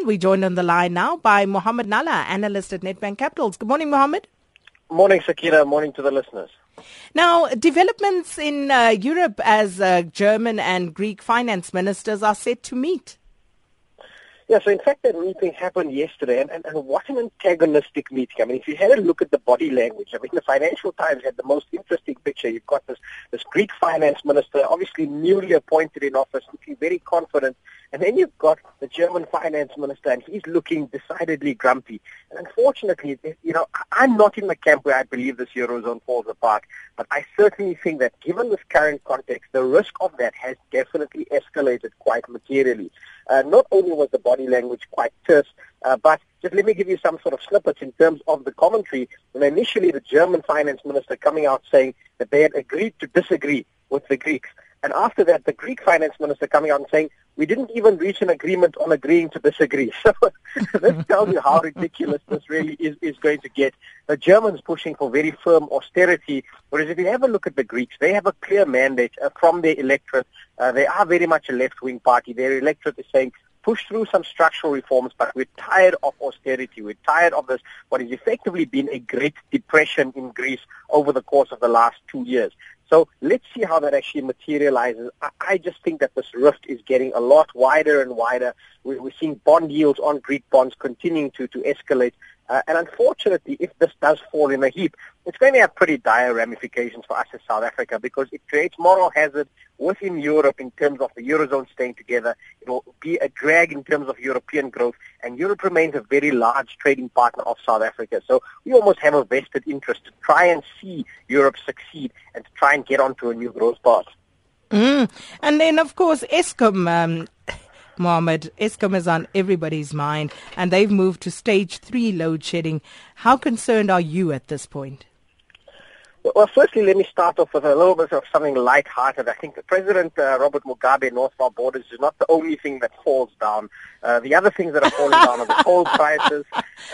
And we're joined on the line now by Mohammed Nalla, analyst at Nedbank Capitals. Good morning, Mohammed. Morning, Sakina. Morning to the listeners. Now, developments in uh, Europe as uh, German and Greek finance ministers are set to meet. Yeah, so in fact that meeting happened yesterday, and, and, and what an antagonistic meeting. I mean, if you had a look at the body language, I mean, the Financial Times had the most interesting picture. You've got this, this Greek finance minister, obviously newly appointed in office, looking very confident, and then you've got the German finance minister, and he's looking decidedly grumpy. And unfortunately, you know, I'm not in the camp where I believe this Eurozone falls apart, but I certainly think that given this current context, the risk of that has definitely escalated quite materially. Uh, not only was the body language quite terse, uh, but just let me give you some sort of snippets in terms of the commentary. When initially the German finance minister coming out saying that they had agreed to disagree with the Greeks. And after that, the Greek finance minister coming out and saying, we didn't even reach an agreement on agreeing to disagree. So this tells you how ridiculous this really is, is going to get. The Germans pushing for very firm austerity, whereas if you have a look at the Greeks, they have a clear mandate uh, from their electorate. Uh, they are very much a left-wing party. Their electorate is saying, push through some structural reforms, but we're tired of austerity. We're tired of this, what has effectively been a great depression in Greece over the course of the last two years. So let's see how that actually materializes. I, just think that this rift is getting a lot wider and wider. We're, seeing bond yields on Greek bonds continuing to, to escalate. Uh, and unfortunately, if this does fall in a heap, it's going to have pretty dire ramifications for us as South Africa because it creates moral hazard within Europe in terms of the Eurozone staying together. It will be a drag in terms of European growth, and Europe remains a very large trading partner of South Africa. So we almost have a vested interest to try and see Europe succeed and to try and get onto a new growth path. Mm. And then, of course, Eskom. Um Mohammed, Eskom is on everybody's mind and they've moved to stage three load shedding. How concerned are you at this point? Well, firstly, let me start off with a little bit of something light-hearted. I think the President uh, Robert Mugabe, North of our borders, is not the only thing that falls down. Uh, the other things that are falling down are the coal prices,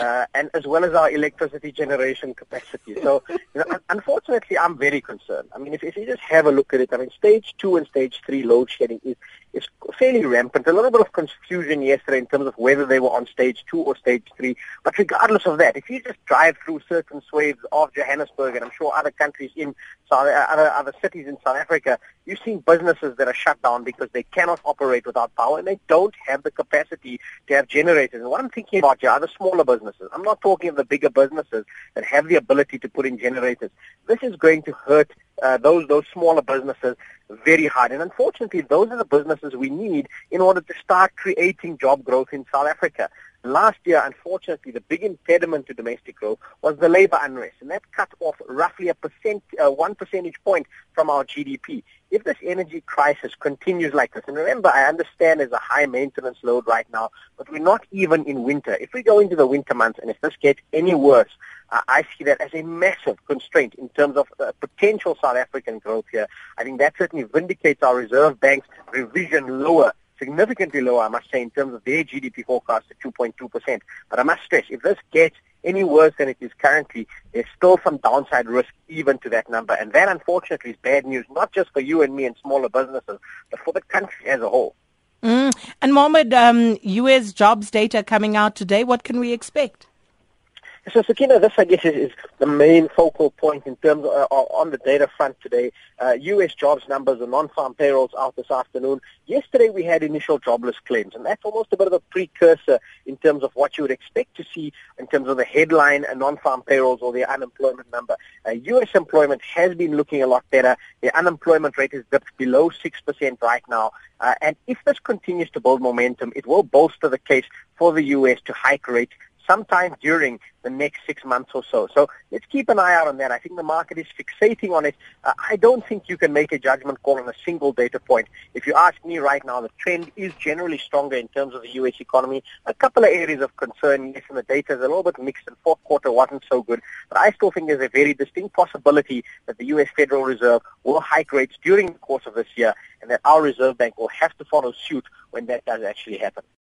uh, and as well as our electricity generation capacity. So, you know, unfortunately, I'm very concerned. I mean, if, if you just have a look at it, I mean, stage two and stage three load shedding is is fairly rampant. A little bit of confusion yesterday in terms of whether they were on stage two or stage three. But regardless of that, if you just drive through certain swathes of Johannesburg, and I'm sure other countries in South, other, other cities in South Africa, you're seeing businesses that are shut down because they cannot operate without power and they don't have the capacity to have generators. And what I'm thinking about are the smaller businesses. I'm not talking of the bigger businesses that have the ability to put in generators. This is going to hurt uh, those those smaller businesses very hard. And unfortunately, those are the businesses we need in order to start creating job growth in South Africa. Last year, unfortunately, the big impediment to domestic growth was the labor unrest, and that cut off roughly a percent, uh, one percentage point from our GDP. If this energy crisis continues like this, and remember, I understand there's a high maintenance load right now, but we're not even in winter. If we go into the winter months, and if this gets any worse, uh, I see that as a massive constraint in terms of uh, potential South African growth here. I think that certainly vindicates our Reserve Bank's revision lower significantly lower, I must say, in terms of their GDP forecast at 2.2%. But I must stress, if this gets any worse than it is currently, there's still some downside risk even to that number. And that, unfortunately, is bad news, not just for you and me and smaller businesses, but for the country as a whole. Mm. And Mohammed, um, U.S. jobs data coming out today. What can we expect? So, Sakina, this, I guess, is, is the main focal point in terms of, uh, on the data front today. Uh, U.S. jobs numbers and non-farm payrolls out this afternoon. Yesterday, we had initial jobless claims, and that's almost a bit of a precursor in terms of what you would expect to see in terms of the headline and non-farm payrolls or the unemployment number. Uh, U.S. employment has been looking a lot better. The unemployment rate is dipped below 6% right now. Uh, and if this continues to build momentum, it will bolster the case for the U.S. to hike rates sometime during the next six months or so. So let's keep an eye out on that. I think the market is fixating on it. Uh, I don't think you can make a judgment call on a single data point. If you ask me right now, the trend is generally stronger in terms of the U.S. economy. A couple of areas of concern, yes, and the data is a little bit mixed, and fourth quarter wasn't so good. But I still think there's a very distinct possibility that the U.S. Federal Reserve will hike rates during the course of this year, and that our Reserve Bank will have to follow suit when that does actually happen.